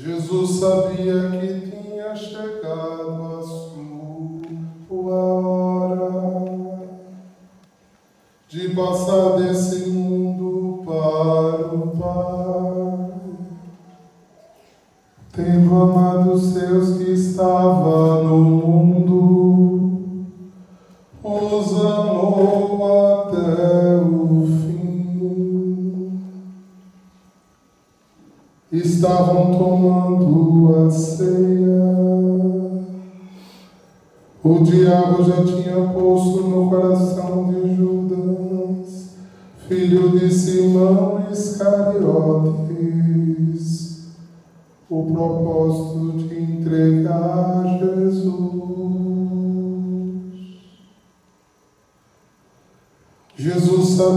Jesus sabia que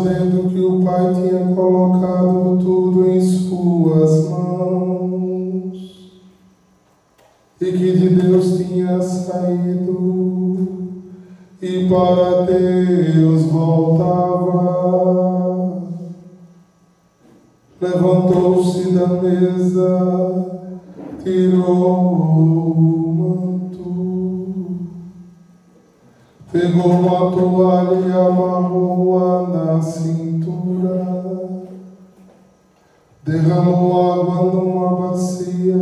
sabendo que o Pai tinha colocado tudo em suas mãos e que de Deus tinha saído e para Deus voltava, levantou-se da mesa, tirou Pegou uma toalha e amarrou-a na cintura. Derramou água numa bacia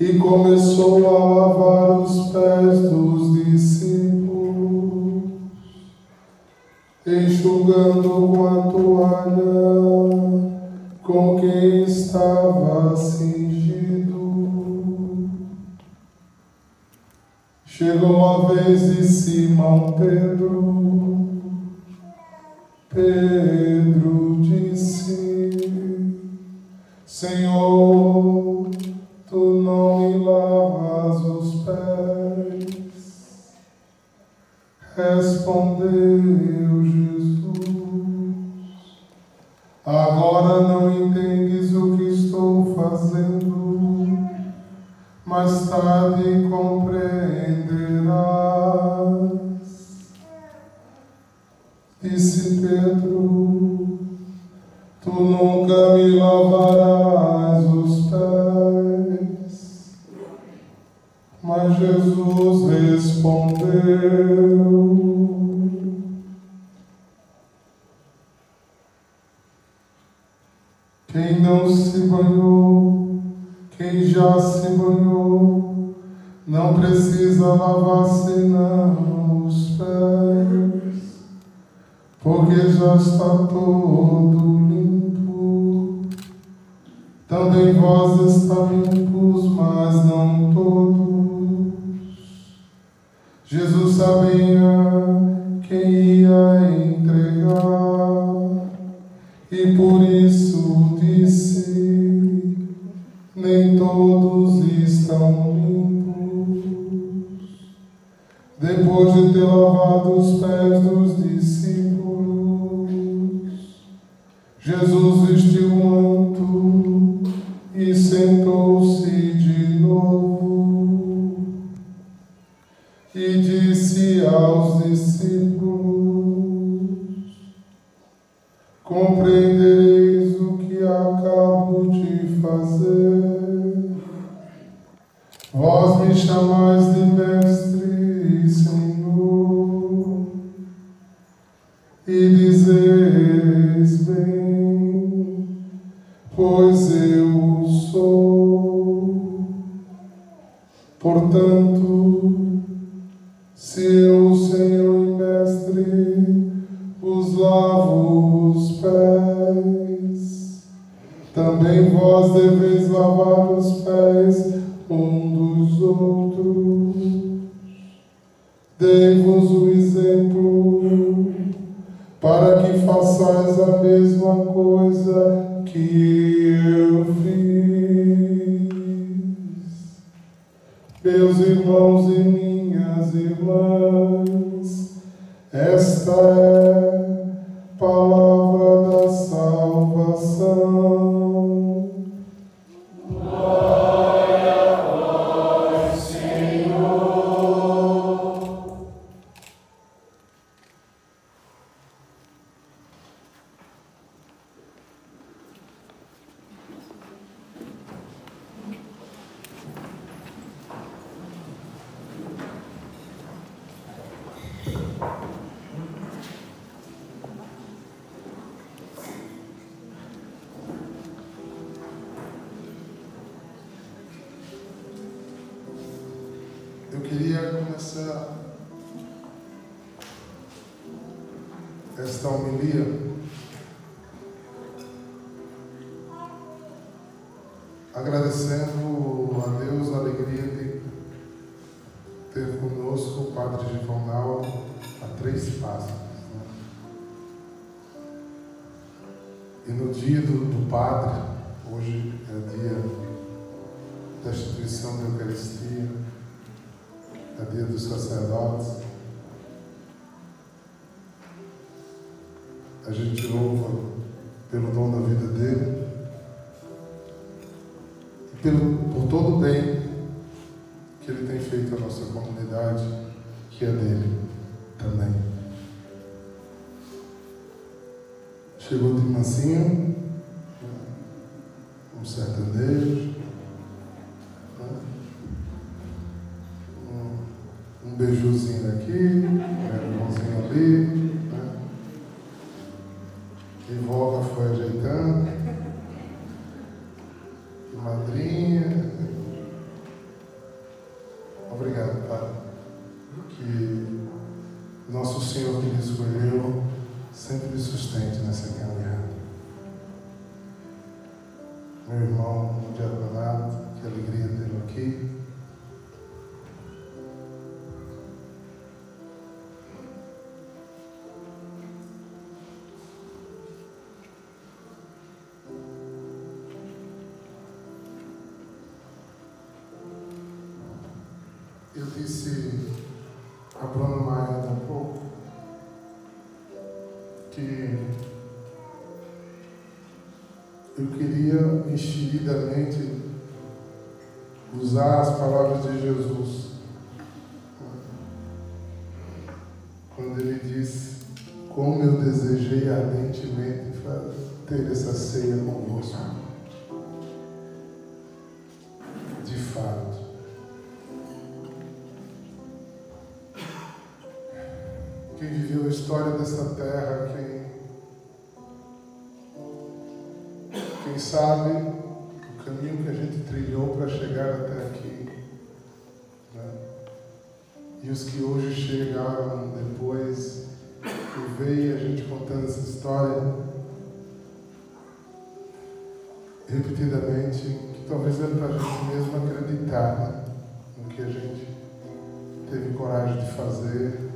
e começou a lavar os pés dos discípulos, enxugando com a toalha com que estava cingido. Chegou a vez de Simão Pedro. Pedro disse: Senhor, tu não me lavas os pés. Respondeu Jesus: Agora não entendes o que estou fazendo mais tarde compreenderás. Disse Pedro, tu nunca me lavarás os pés. Mas Jesus respondeu, quem não se banhou, quem já se banhou, não precisa lavar senão os pés, porque já está todo limpo. Também vós está limpos, mas não todos. Jesus sabia quem ia entregar e por isso disse: nem todos estão limpos. Depois de ter lavado os pés dos discípulos, Jesus vestiu o manto e sentou-se de novo e disse aos discípulos: Compreendereis o que acabo de fazer. Vós me chamais de mestre e Senhor, Portanto, se eu, Senhor e Mestre, vos lavo os pés, também vós deveis lavar os pés um dos outros. Dei-vos o exemplo para que façais a mesma coisa que Meus irmãos e minhas irmãs, esta é passos. né? E no dia do, do Padre, hoje é dia da instituição da Eucaristia, é dia dos sacerdotes. A gente louva pelo dom da vida dele e pelo, por todo o bem que ele tem feito à nossa comunidade, que é dele também. Mansinho, um sertanejo, né? um, beijuzinho aqui, um irmãozinho ali, né? Volga foi ajeitando, madrinha. Obrigado, Pai. Que nosso Senhor que nos escolheu sempre me sustente nessa caminhada. Meu irmão diaconato, que alegria tê-lo aqui. De fato. Quem viveu a história dessa terra, quem, quem sabe o caminho que a gente trilhou para chegar até aqui, né? e os que hoje chegaram depois, e veio a gente contando essa história repetidamente, que talvez é para a gente mesmo acreditar né? no que a gente teve coragem de fazer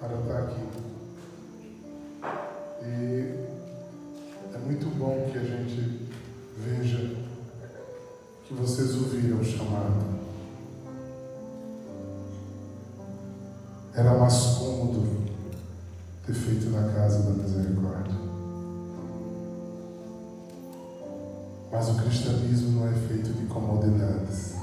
para estar aqui. E é muito bom que a gente veja que vocês ouviram o chamado. Era mais cômodo ter feito na casa da misericórdia. Mas o cristianismo não é feito de comodidades.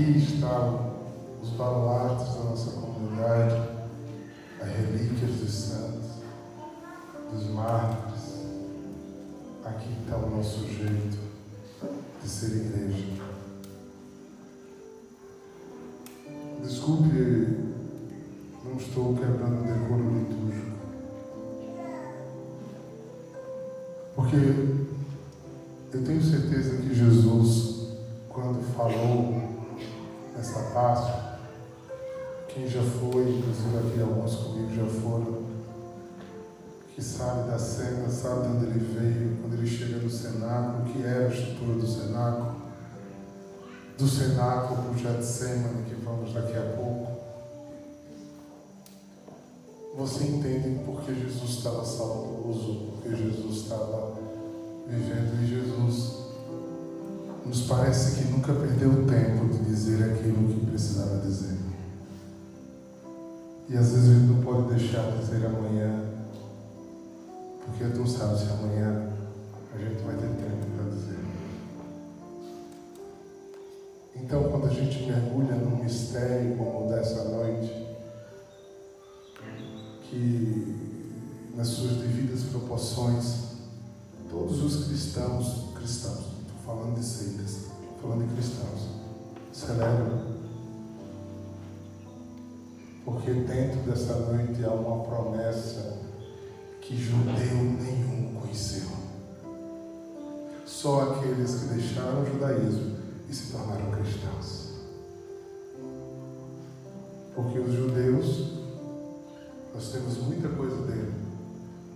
Aqui estão os baluartes da nossa comunidade, as relíquias dos santos, dos mártires. Aqui está o nosso jeito de ser igreja. Desculpe, não estou quebrando o decoro litúrgico. Porque eu tenho certeza que Jesus, quando falou Páscoa, quem já foi, inclusive aqui alguns comigo já foram, que sabe da cena, sabe de onde ele veio, quando ele chega no o que era a estrutura do cenáculo, do cenáculo para o Getsemane, que vamos daqui a pouco. Você entende porque Jesus parece que nunca perdeu tempo de dizer aquilo que precisava dizer. E às vezes a gente não pode deixar de dizer amanhã, porque tu não sabe se amanhã a gente vai ter tempo para dizer. Então, quando a gente mergulha num mistério como o dessa noite, que nas suas devidas proporções, todos os cristãos, cristãos, falando de seitas, falando de cristãos, celebram. Porque dentro dessa noite há uma promessa que judeu nenhum conheceu. Só aqueles que deixaram o judaísmo e se tornaram cristãos. Porque os judeus, nós temos muita coisa dele,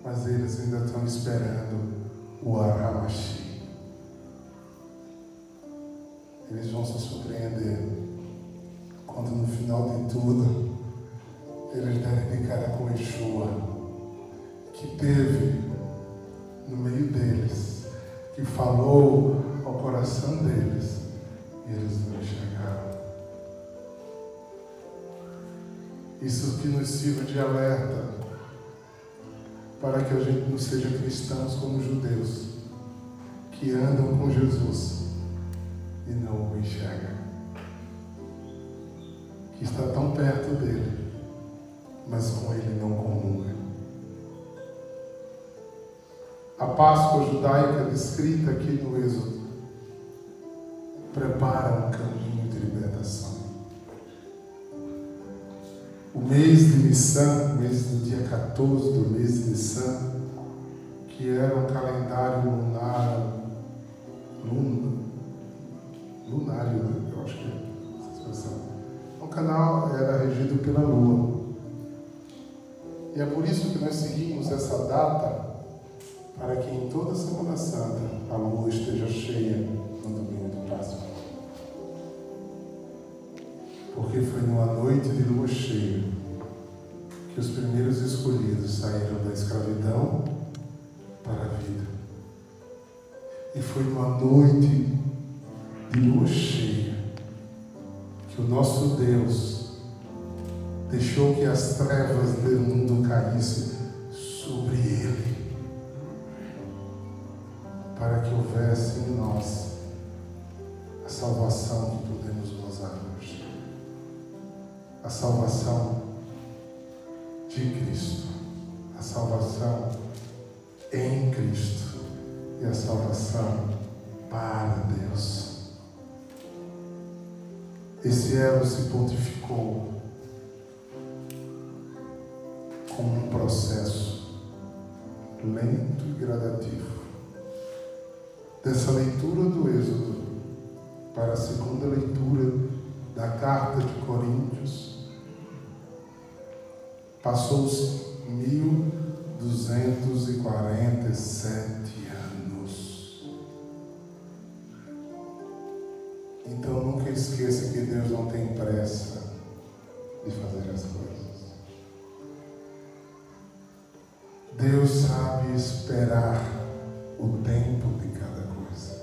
mas eles ainda estão esperando o Aramashi. Eles vão se surpreender quando no final de tudo eles derem de cara com Yeshua, que teve no meio deles, que falou ao coração deles, e eles não enxergaram. Isso que nos sirva de alerta para que a gente não seja cristãos como judeus, que andam com Jesus e não o enxergam. Que está tão perto dele, mas com ele não comunga. A Páscoa judaica descrita aqui no Êxodo prepara um caminho de libertação. O mês de Nissan, mês do dia 14 do mês de Nissan, que era um calendário lunar, canal era regido pela lua. E é por isso que nós seguimos essa data, para que em toda Semana Santa a lua esteja cheia no domingo do Páscoa. Porque foi numa noite de lua cheia que os primeiros escolhidos saíram da escravidão para a vida. E foi numa noite de lua cheia que o nosso Deus deixou que as trevas do mundo caíssem sobre ele, para que houvesse em nós a salvação que podemos gozar hoje. A salvação de Cristo, a salvação em Cristo e a salvação para Deus. Esse elo se pontificou como um processo lento e gradativo. Dessa leitura do Êxodo para a segunda leitura da carta de Coríntios, passou-se 1247 esqueça que Deus não tem pressa de fazer as coisas. Deus sabe esperar o tempo de cada coisa.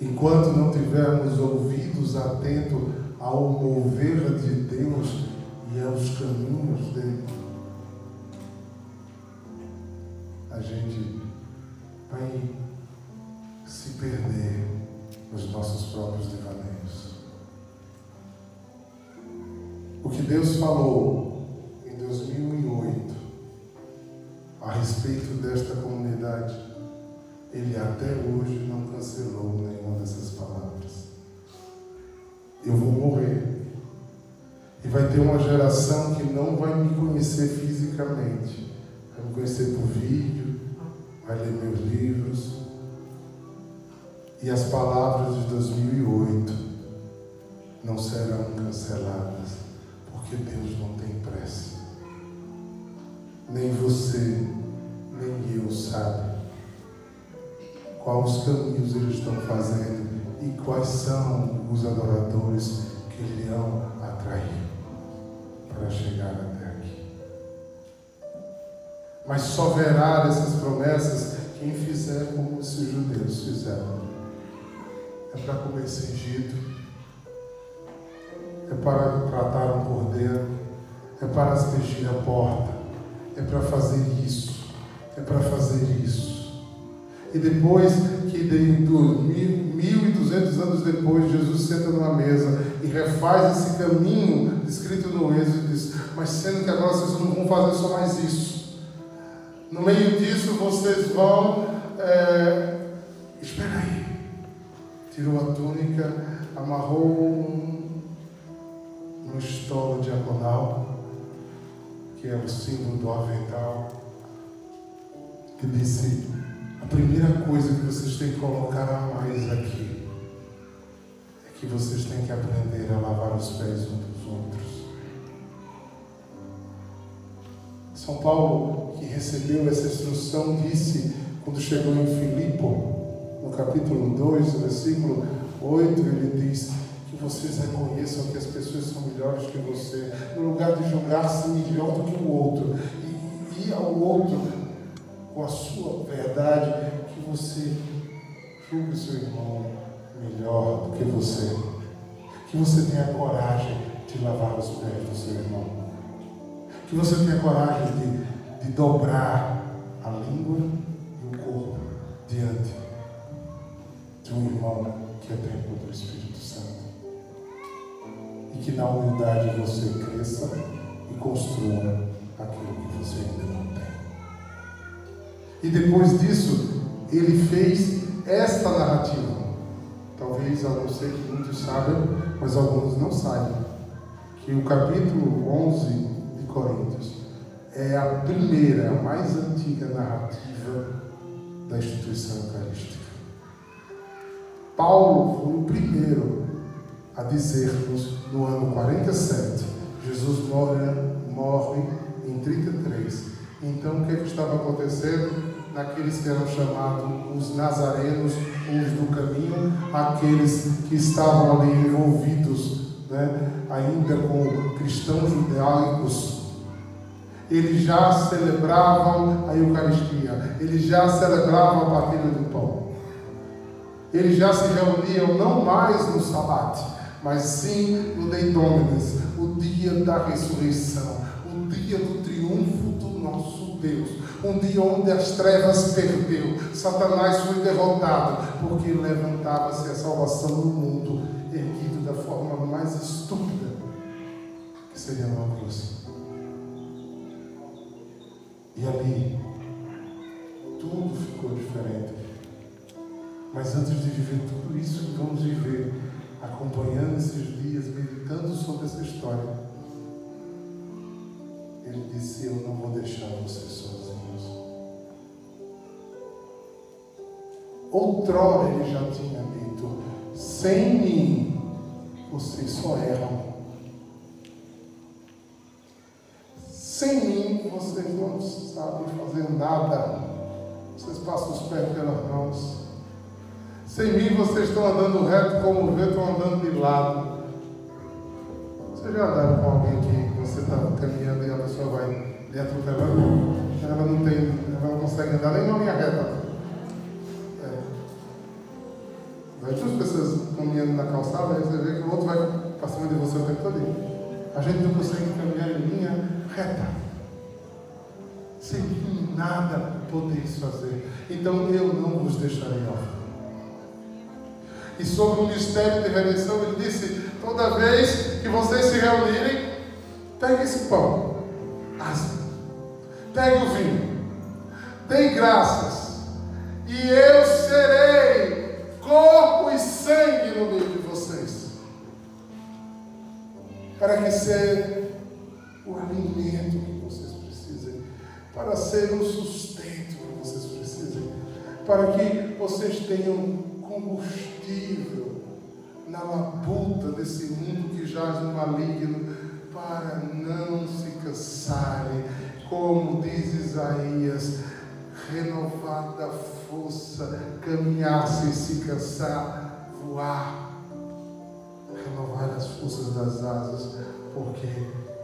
Enquanto não tivermos ouvidos atentos ao mover de Deus e aos caminhos dele, a gente vai se perder nos nossos próprios devaneios. O que Deus falou em 2008 a respeito desta comunidade, Ele até hoje não cancelou nenhuma dessas palavras. Eu vou morrer. E vai ter uma geração que não vai me conhecer fisicamente, vai me conhecer por vídeo, vai ler meus livros. E as palavras de 2008 não serão canceladas, porque Deus não tem pressa. Nem você, nem eu sabe quais os caminhos eles estão fazendo e quais são os adoradores que irão atrair para chegar até aqui. Mas só verá essas promessas quem fizer como esses judeus fizeram. É para comer cingido, é para tratar um cordeiro, é para aspergir a porta, é para fazer isso, é para fazer isso. E depois que de mil e duzentos anos depois, Jesus senta numa mesa e refaz esse caminho descrito no Êxodo e diz, mas sendo que agora vocês não vão fazer só mais isso. No meio disso vocês vão. É, espera aí. Tirou a túnica, amarrou um, estolo diagonal, que é o símbolo do avental, e disse: a primeira coisa que vocês têm que colocar a mais aqui é que vocês têm que aprender a lavar os pés uns dos outros. São Paulo, que recebeu essa instrução, disse, quando chegou em Filipe, no capítulo 2, versículo 8, ele diz que vocês reconheçam que as pessoas são melhores que você, no lugar de julgar-se melhor do que o outro, e ir ao outro com a sua verdade, que você julgue o seu irmão melhor do que você, que você tenha coragem de lavar os pés do seu irmão. Que você tenha coragem de, de dobrar a língua e o corpo diante de um irmão que é templo do Espírito Santo. E que na humildade você cresça e construa aquilo que você ainda não tem. E depois disso, ele fez esta narrativa. Talvez, eu não sei que muitos sabem, mas alguns não sabem. Que o capítulo 11 Coríntios. É a primeira, a mais antiga narrativa da instituição eucarística. Paulo foi o primeiro a dizer-nos no ano 47. Jesus morre, morre em 33. Então o que, é que estava acontecendo? Naqueles que eram chamados os nazarenos, os do caminho, aqueles que estavam ali envolvidos né, ainda com cristãos judaicos eles já celebravam a Eucaristia, eles já celebravam a partilha do pão. Eles já se reuniam não mais no Sabate, mas sim no Dei Dominus, o dia da ressurreição, o dia do triunfo do nosso Deus, um dia onde as trevas perdeu, Satanás foi derrotado, porque levantava-se a salvação do mundo, erguido da forma mais estúpida, que seria uma cruz. E ali, tudo ficou diferente. Mas antes de viver tudo isso que vamos viver, acompanhando esses dias, meditando sobre essa história, ele disse: Eu não vou deixar vocês sozinhos. Outrora ele já tinha dito: Sem mim, vocês só erram. Sem mim, vocês não sabem fazer nada. Vocês passam os pés pelas mãos. Sem mim, vocês estão andando reto como o vento, andando de lado. Vocês já andaram com alguém que você está caminhando e a pessoa vai lhe atropelando? Ela não tem, ela não consegue andar nem uma linha reta. É. Vai duas pessoas caminhando na calçada, aí você vê que o outro vai para cima de você o tempo todo. A gente não consegue caminhar em linha reta. Sem nada podeis fazer. Então eu não vos deixarei órfãos. E sobre o mistério de redenção, ele disse: toda vez que vocês se reunirem, pegue esse pão, asa, pegue o vinho, dê graças, e eu serei corpo e sangue no meio de vocês, para que seja o alimento que vocês precisem, para ser o sustento que vocês precisem, para que vocês tenham combustível na labuta desse mundo que jaz no maligno, para não se cansarem, como diz Isaías, renovar da força, caminhar sem se cansar, voar, renovar as forças das asas, porque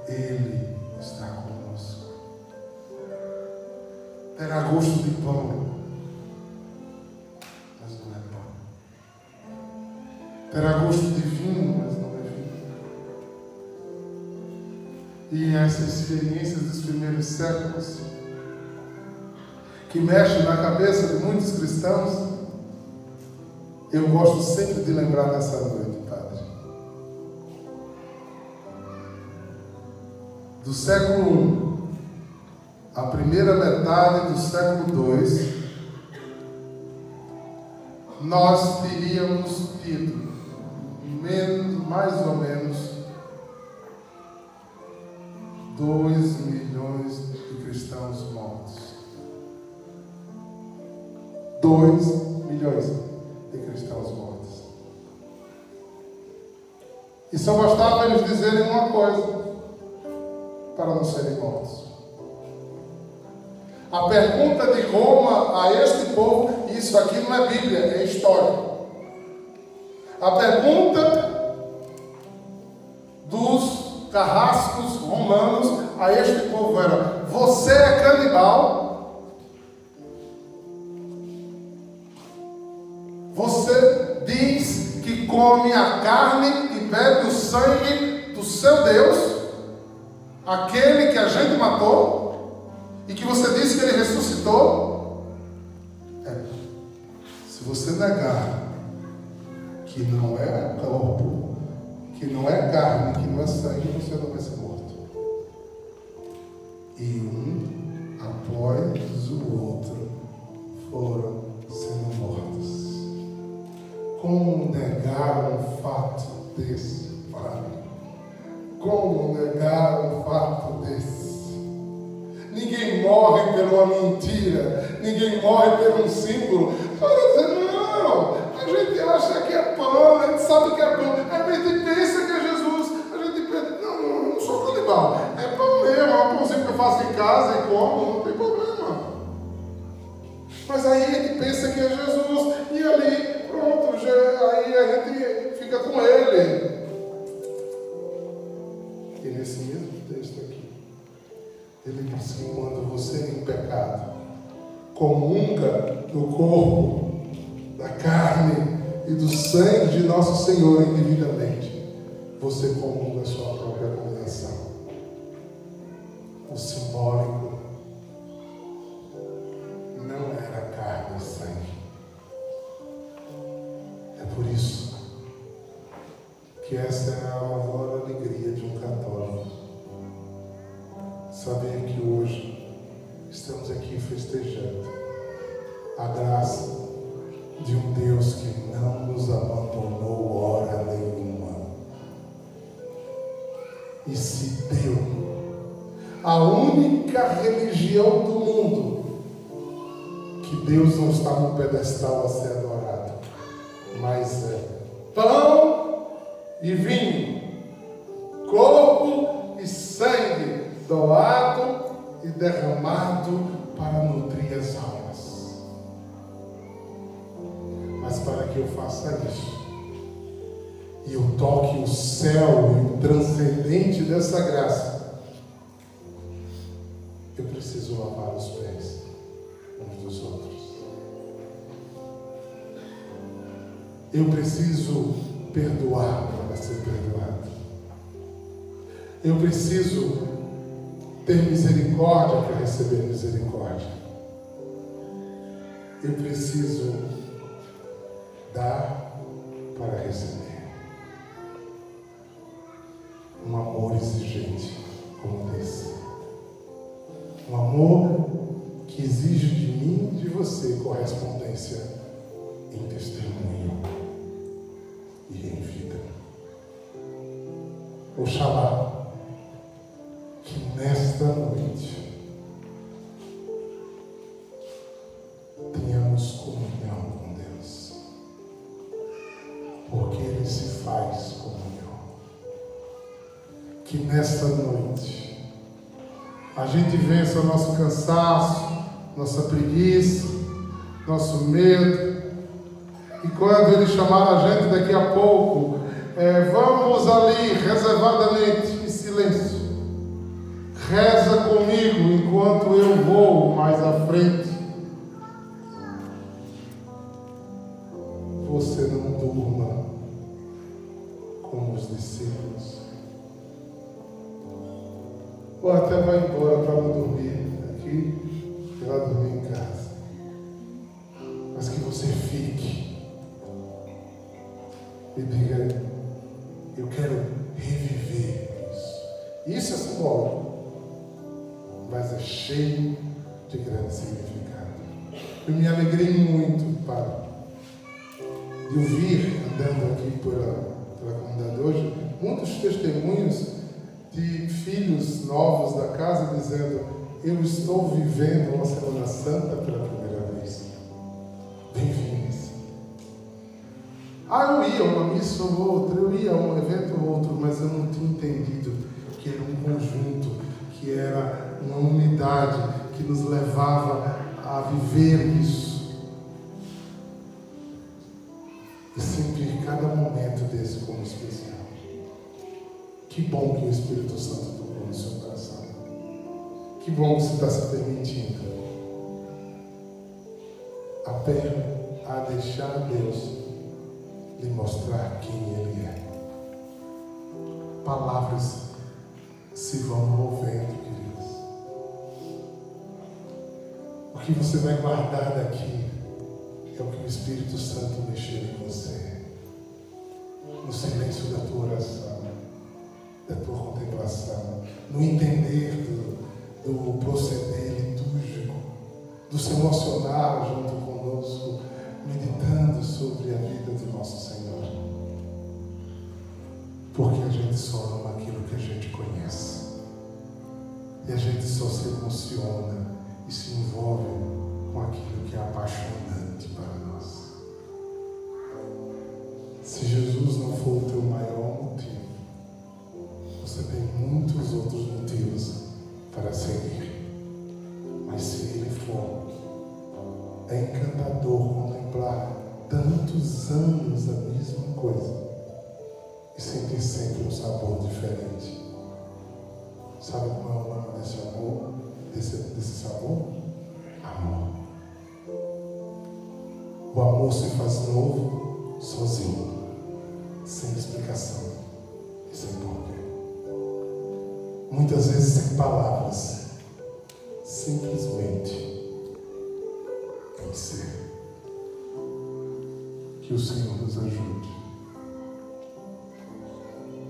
Ele está conosco. Terá gosto de pão terá gosto de vinho, mas não é vinho. E essas experiências dos primeiros séculos, que mexem na cabeça de muitos cristãos, eu gosto sempre de lembrar nessa noite, Padre. Do século I, a primeira metade do século II, nós teríamos tido menos, mais ou menos 2 milhões de cristãos mortos. 2 milhões de cristãos mortos. E só bastava eles dizerem uma coisa para não serem mortos. A pergunta de Roma a este povo, isso aqui não é Bíblia, é história. A pergunta dos carrascos romanos a este povo era: Você é canibal? Você diz que come a carne e bebe o sangue do seu Deus, aquele que a gente matou, e que você disse que ele ressuscitou? É. Se você negar que não é corpo, que não é carne, que não é sangue, você não vai ser morto. E um após o outro foram sendo mortos. Como negar um fato desse, Pai? Como negar um fato desse? Ninguém morre por uma mentira, ninguém morre por um símbolo. Para dizer, não, a gente acha que é pão, a gente sabe que é pão. A gente pensa que é Jesus. A gente pensa, não, não, não sou canibal. É pão mesmo, é um pãozinho que eu faço em casa e como, não tem problema. Mas aí a gente pensa que é Jesus. E ali, pronto, já, aí a gente fica com ele. E nesse mesmo texto aqui, ele diz que quando você em pecado comunga do corpo da carne e do sangue nosso Senhor indevidamente, você comunga a sua própria condenação. O simbólico não era carne e sangue. É por isso que essa é a maior alegria de um católico. Saber que hoje estamos aqui festejando a graça de um Deus que não E se deu a única religião do mundo que Deus não está no pedestal a ser adorado, mas é pão e vinho, corpo e sangue doado e derramado para nutrir as almas. Mas para que eu faça isso, e eu toque o céu e o transcendente dessa graça, eu preciso lavar os pés uns dos outros. Eu preciso perdoar para ser perdoado. Eu preciso ter misericórdia para receber misericórdia. Eu preciso dar para receber. Um amor exigente como esse. Um amor que exige de mim e de você correspondência em testemunho e em vida. Oxalá gente vença o nosso cansaço, nossa preguiça, nosso medo. E quando Ele chamar a gente daqui a pouco, é, vamos ali reservadamente, em silêncio. Reza comigo enquanto eu vou mais à frente. Você não durma como os discípulos. Ou até vai embora e vai dormir em casa. Mas que você fique e diga, eu quero reviver isso. Isso é simbólico, mas é cheio de grande significado. Eu me alegrei muito, para de ouvir, andando aqui pela, pela comunidade hoje, muitos testemunhos de filhos novos da casa dizendo: Eu estou vivendo uma Semana Santa pela primeira vez. Bem-vindos. Ah, eu ia uma missa ou outra, eu ia um evento ou outro, mas eu não tinha entendido que era um conjunto, que era uma unidade que nos levava a viver isso. E sempre cada momento desse como especial. Que bom que o Espírito Santo tocou no seu coração. Que bom que você está se permitindo. Até a deixar Deus lhe mostrar quem Ele é. Palavras se vão movendo, queridos. O que você vai guardar daqui é o que o Espírito Santo mexeu em você. No silêncio da tua oração, da tua contemplação, no entender do, do proceder litúrgico, do se emocionar junto conosco, meditando sobre a vida do nosso Senhor. Porque a gente só ama aquilo que a gente conhece. E a gente só se emociona e se envolve com aquilo que é apaixonante para nós. Se Jesus não for o teu maior motivo, você tem muitos outros motivos para seguir. Mas se Ele for, é encantador contemplar tantos anos a mesma coisa e sentir sempre um sabor diferente. Sabe qual é o nome desse amor? Desse, desse sabor? Amor. O amor se faz novo sozinho, sem explicação e sem porquê. Muitas vezes sem palavras, simplesmente em ser. Que o Senhor nos ajude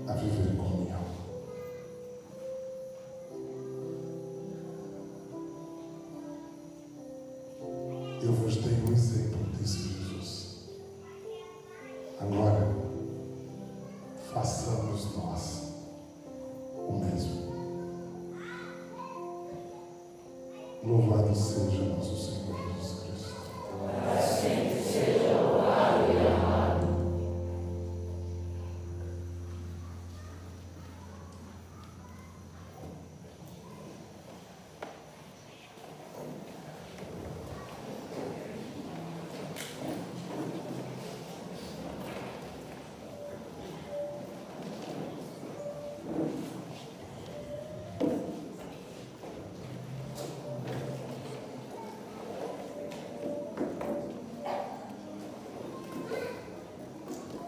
a viver em comunhão. Eu vos dei um exemplo,